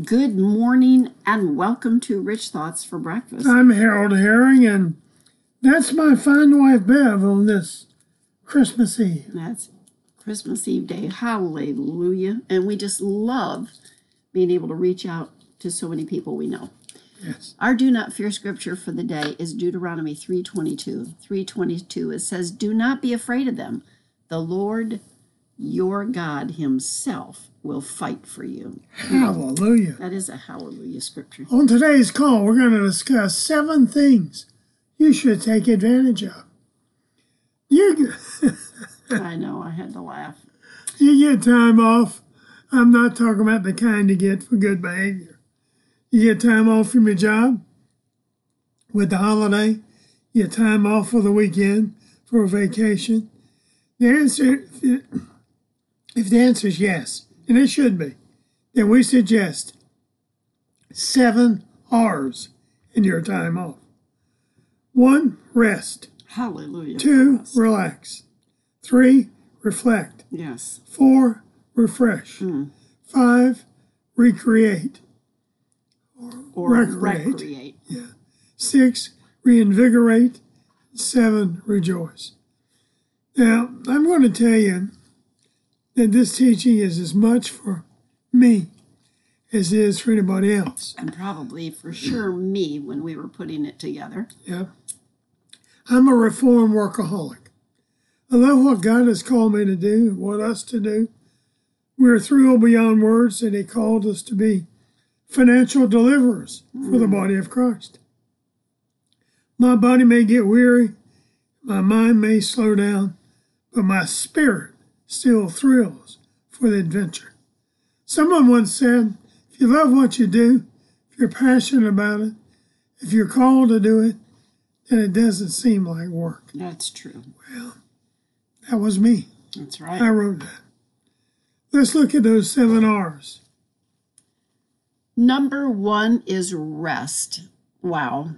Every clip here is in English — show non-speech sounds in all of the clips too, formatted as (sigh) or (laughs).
Good morning and welcome to Rich Thoughts for Breakfast. I'm Harold Herring, and that's my fine wife Bev on this Christmas Eve. That's Christmas Eve day. Hallelujah. And we just love being able to reach out to so many people we know. Yes. Our do not fear scripture for the day is Deuteronomy 322. 322 it says, "Do not be afraid of them. The Lord your God himself will fight for you." Hallelujah. That is a hallelujah scripture. On today's call, we're going to discuss seven things you should take advantage of. You, (laughs) I know, I had to laugh. you get time off. I'm not talking about the kind you get for good behavior. You get time off from your job with the holiday. You get time off for the weekend for a vacation. The answer, if the answer is yes, and it should be, then we suggest seven R's in your time off. One, rest. Hallelujah. Two, relax. Three, reflect. Yes. Four, refresh. Hmm. Five, recreate. Or Recreate. recreate. Six, reinvigorate. Seven, rejoice. Now, I'm going to tell you that this teaching is as much for me as it is for anybody else. And probably for sure me when we were putting it together. Yeah. I'm a reformed workaholic. I love what God has called me to do what us to do. We're thrilled beyond words that He called us to be financial deliverers for the mm. body of Christ. My body may get weary, my mind may slow down, but my spirit still thrills for the adventure. Someone once said, if you love what you do, if you're passionate about it, if you're called to do it, then it doesn't seem like work. That's true. Well, that was me. That's right. I wrote that. Let's look at those seven R's. Number one is rest. Wow.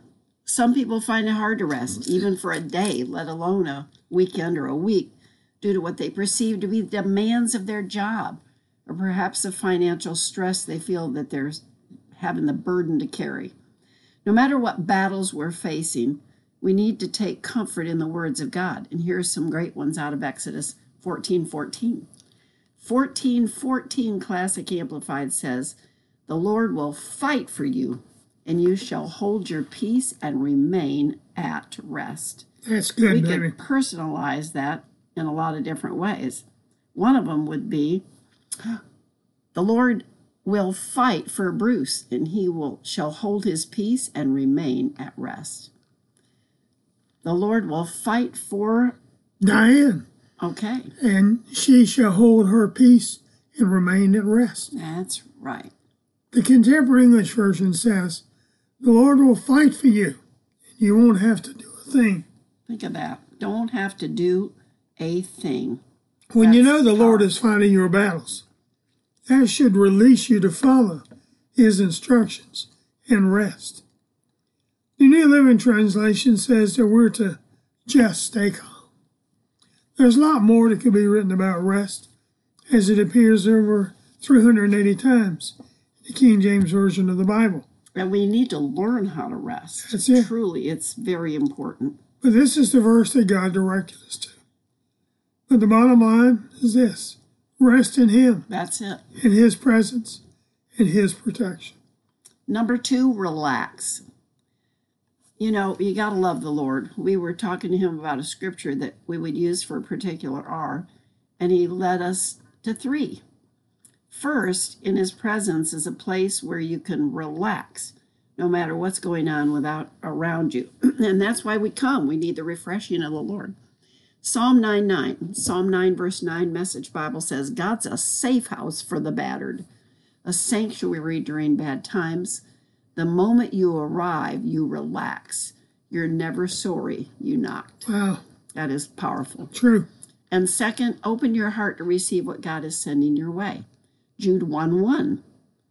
Some people find it hard to rest, even for a day, let alone a weekend or a week, due to what they perceive to be the demands of their job, or perhaps the financial stress they feel that they're having the burden to carry. No matter what battles we're facing, we need to take comfort in the words of God. And here are some great ones out of Exodus 14 14. 14 14 Classic Amplified says, The Lord will fight for you, and you shall hold your peace and remain at rest. That's We good, baby. can personalize that in a lot of different ways. One of them would be the Lord will fight for Bruce and he will shall hold his peace and remain at rest. The Lord will fight for Diane, okay, and she shall hold her peace and remain at rest. that's right. The contemporary English version says, The Lord will fight for you, and you won't have to do a thing. Think of that. Don't have to do a thing. When you know That's the Lord is fighting your battles, that should release you to follow His instructions and rest. The New Living Translation says that we're to just stay calm. There's a lot more that could be written about rest, as it appears over 380 times in the King James Version of the Bible. And we need to learn how to rest. That's it. Truly, it's very important. But this is the verse that God directed us to. But the bottom line is this rest in Him, That's it. in His presence, in His protection. Number two, relax. You know, you got to love the Lord. We were talking to him about a scripture that we would use for a particular R, and he led us to three. First, in his presence is a place where you can relax no matter what's going on without around you. (clears throat) and that's why we come. We need the refreshing of the Lord. Psalm 9 9, Psalm 9, verse 9, Message Bible says, God's a safe house for the battered, a sanctuary during bad times. The moment you arrive, you relax. You're never sorry you knocked. Wow, That is powerful. true. And second, open your heart to receive what God is sending your way. Jude 1 1.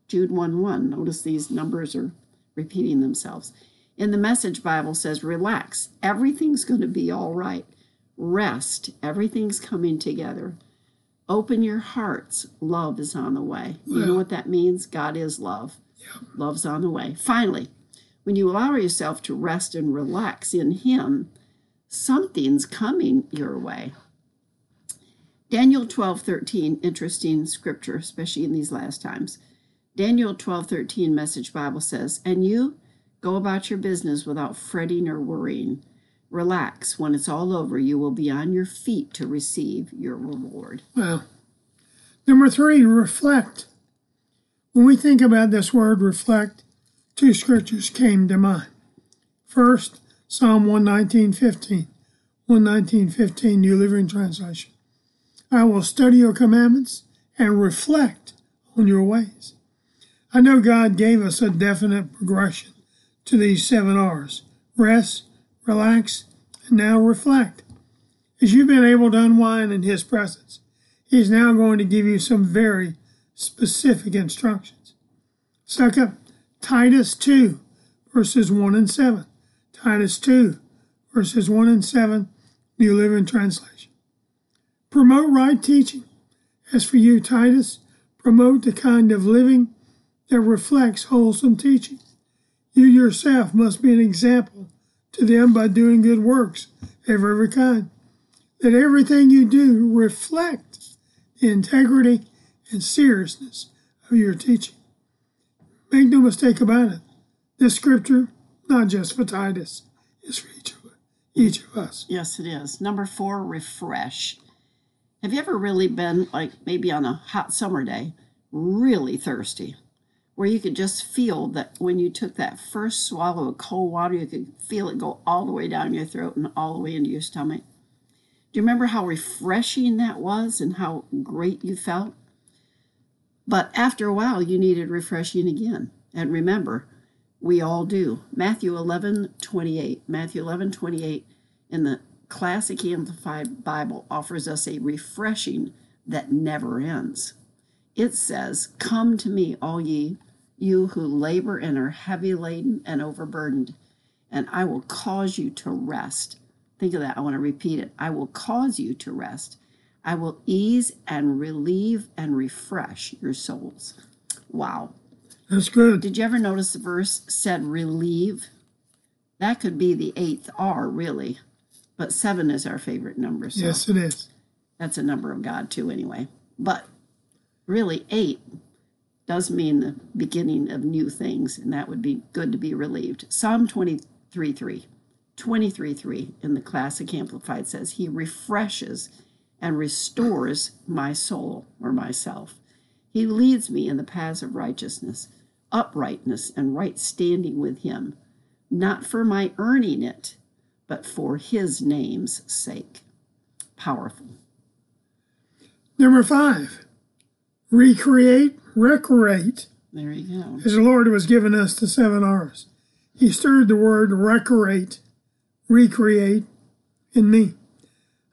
Jude 1 1. Notice these numbers are repeating themselves. In the Message Bible says, relax. Everything's going to be all right. Rest. Everything's coming together. Open your hearts. Love is on the way. You know what that means? God is love. Love's on the way. Finally, when you allow yourself to rest and relax in Him, something's coming your way. Daniel 12 13, interesting scripture, especially in these last times. Daniel 12 13, Message Bible says, And you go about your business without fretting or worrying. Relax. When it's all over, you will be on your feet to receive your reward. Well, number three, reflect. When we think about this word reflect, two scriptures came to mind. First, Psalm 119.15, 119.15, New Living Translation. I will study your commandments and reflect on your ways. I know God gave us a definite progression to these seven R's rest, relax, and now reflect. As you've been able to unwind in His presence, He's now going to give you some very specific instructions. Second, Titus 2, verses 1 and 7. Titus 2, verses 1 and 7, New Living Translation. Promote right teaching. As for you, Titus, promote the kind of living that reflects wholesome teaching. You yourself must be an example to them by doing good works of every kind. Let everything you do reflect the integrity and seriousness of your teaching. Make no mistake about it. This scripture, not just for Titus, is for each of, each of us. Yes, it is. Number four, refresh. Have you ever really been, like maybe on a hot summer day, really thirsty? Where you could just feel that when you took that first swallow of cold water, you could feel it go all the way down your throat and all the way into your stomach. Do you remember how refreshing that was and how great you felt? But after a while, you needed refreshing again. And remember, we all do. Matthew 11 28. Matthew 11 28 in the Classic Amplified Bible offers us a refreshing that never ends. It says, Come to me, all ye, you who labor and are heavy laden and overburdened, and I will cause you to rest. Think of that. I want to repeat it. I will cause you to rest. I will ease and relieve and refresh your souls. Wow. That's good. Did you ever notice the verse said relieve? That could be the eighth R, really. But seven is our favorite number. So Yes, it is. that's a number of God, too, anyway. But really, eight does mean the beginning of new things, and that would be good to be relieved. Psalm 23 3. 23 3 in the Classic Amplified says, He refreshes and restores my soul or myself. He leads me in the paths of righteousness, uprightness, and right standing with Him, not for my earning it, but for His name's sake. Powerful. Number five, recreate, recreate, There you go. as the Lord was giving us the seven R's. He stirred the word recreate, recreate in me.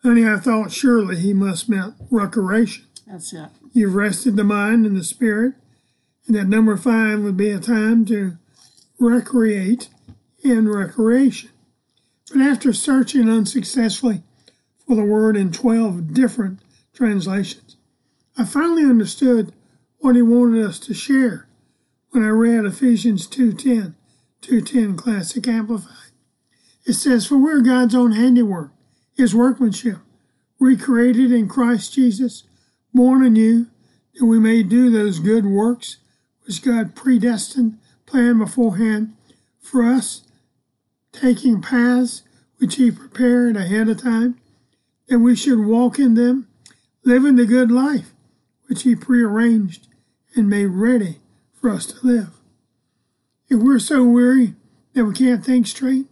Honey, I thought surely he must meant recreation. That's it. You've rested the mind and the spirit, and that number five would be a time to recreate in recreation. But after searching unsuccessfully for the word in 12 different translations, I finally understood what he wanted us to share when I read Ephesians 2.10, 2.10 Classic Amplified. It says, For we're God's own handiwork, his workmanship, recreated in Christ Jesus, born anew, that we may do those good works which God predestined, planned beforehand for us, taking paths which He prepared ahead of time, that we should walk in them, living the good life which He prearranged and made ready for us to live. If we're so weary that we can't think straight,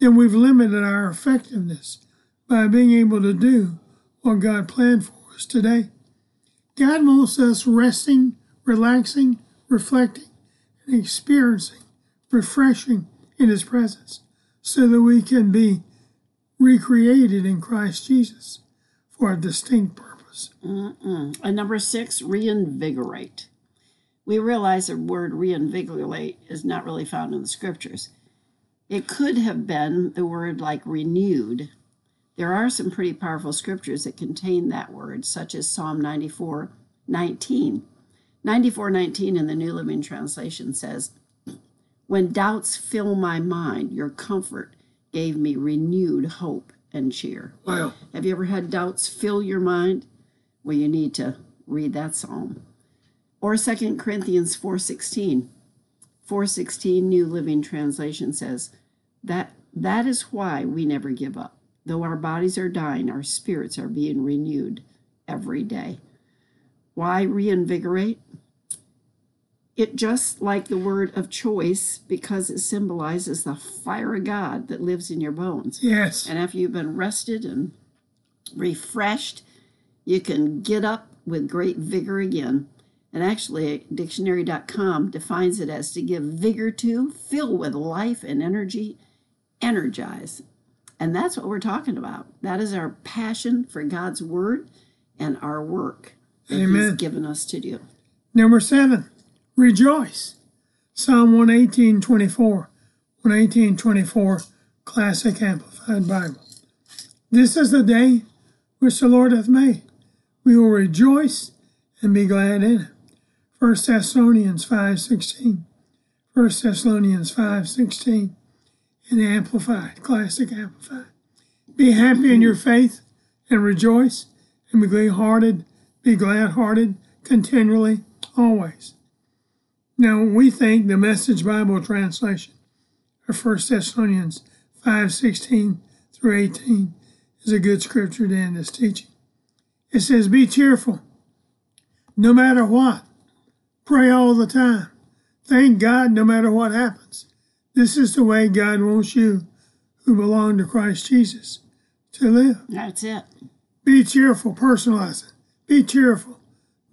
then we've limited our effectiveness by being able to do what God planned for us today. God wants us resting, relaxing, reflecting, and experiencing refreshing in His presence so that we can be recreated in Christ Jesus for a distinct purpose. Mm-mm. And number six, reinvigorate. We realize the word reinvigorate is not really found in the scriptures. It could have been the word like renewed, There are some pretty powerful scriptures that contain that word, such as Psalm 94 19. 94 19 in the New Living Translation says, When doubts fill my mind, your comfort gave me renewed hope and cheer. Wow. Have you ever had doubts fill your mind? Well, you need to read that psalm. Or 2 Corinthians 4:16. 4:16 New Living Translation says that that is why we never give up. Though our bodies are dying, our spirits are being renewed every day. Why reinvigorate? It just like the word of choice because it symbolizes the fire of God that lives in your bones. Yes. And after you've been rested and refreshed, you can get up with great vigor again. And actually, dictionary.com defines it as to give vigor to, fill with life and energy, energize. And that's what we're talking about. That is our passion for God's word and our work that He's Amen. given us to do. Number seven, rejoice. Psalm 118, 24. 118, 24, Classic Amplified Bible. This is the day which the Lord hath made. We will rejoice and be glad in it. 1 Thessalonians 5, 16. 1 Thessalonians 5.16 In the Amplified, Classic Amplified. Be happy in your faith and rejoice and be glad hearted, be glad hearted continually, always. Now we think the Message Bible translation of 1 Thessalonians 5.16 through 18 is a good scripture to end this teaching. It says, Be cheerful, no matter what. Pray all the time. Thank God no matter what happens. This is the way God wants you, who belong to Christ Jesus, to live. That's it. Be cheerful, personalize it. Be cheerful,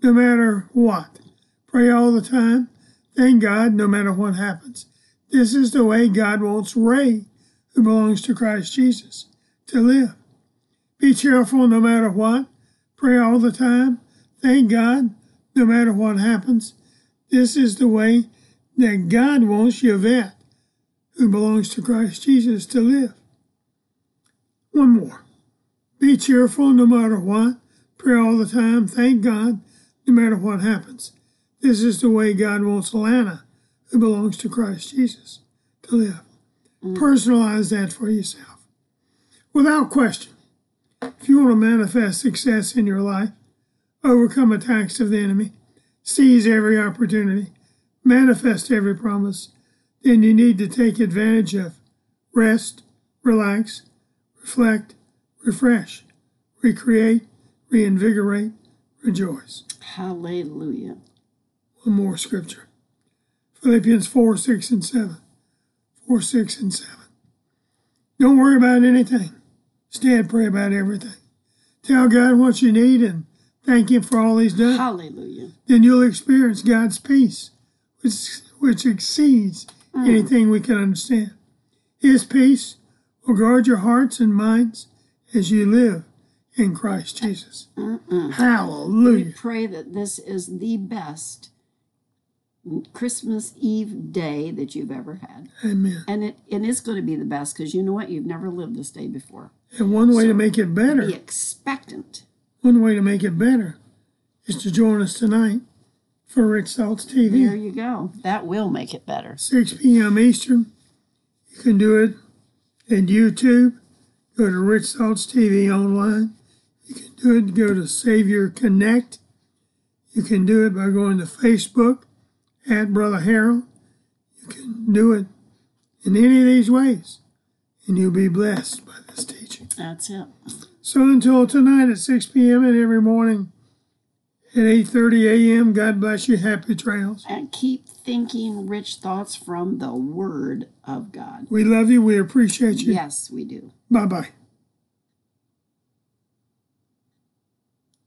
no matter what. Pray all the time. Thank God, no matter what happens. This is the way God wants Ray, who belongs to Christ Jesus, to live. Be cheerful no matter what. Pray all the time. Thank God, no matter what happens. This is the way that God wants Yvette, who belongs to Christ Jesus, to live. One more. Be cheerful no matter what. Pray all the time. Thank God no matter what happens. This is the way God wants Lana, who belongs to Christ Jesus, to live. Mm. Personalize that for yourself. Without question, if you want to manifest success in your life, overcome attacks of the enemy, seize every opportunity, manifest every promise, then you need to take advantage of rest, relax, reflect, refresh, recreate, reinvigorate, rejoice. Hallelujah. One more scripture Philippians 4 6 and 7. 4 6 and 7. Don't worry about anything. Instead, pray about everything. Tell God what you need and thank Him for all He's done. Hallelujah. Then you'll experience God's peace, which, which exceeds mm. anything we can understand. His peace will guard your hearts and minds as you live in Christ Jesus. We Hallelujah. We pray that this is the best Christmas Eve day that you've ever had. Amen. And it and it's going to be the best because you know what? You've never lived this day before. And one way to make it better, Be expectant. one way to make it better is to join us tonight for Rich Thoughts TV. There you go. That will make it better. 6 p.m. Eastern. You can do it at YouTube. Go to Rich Thoughts TV online. You can do it. Go to Savior Connect. You can do it by going to Facebook at Brother Harold. You can do it in any of these ways, and you'll be blessed by this teaching. That's it. So until tonight at 6 p.m. and every morning at 8:30 a.m. God bless you. Happy trails. And keep thinking rich thoughts from the Word of God. We love you. We appreciate you. Yes, we do. Bye bye.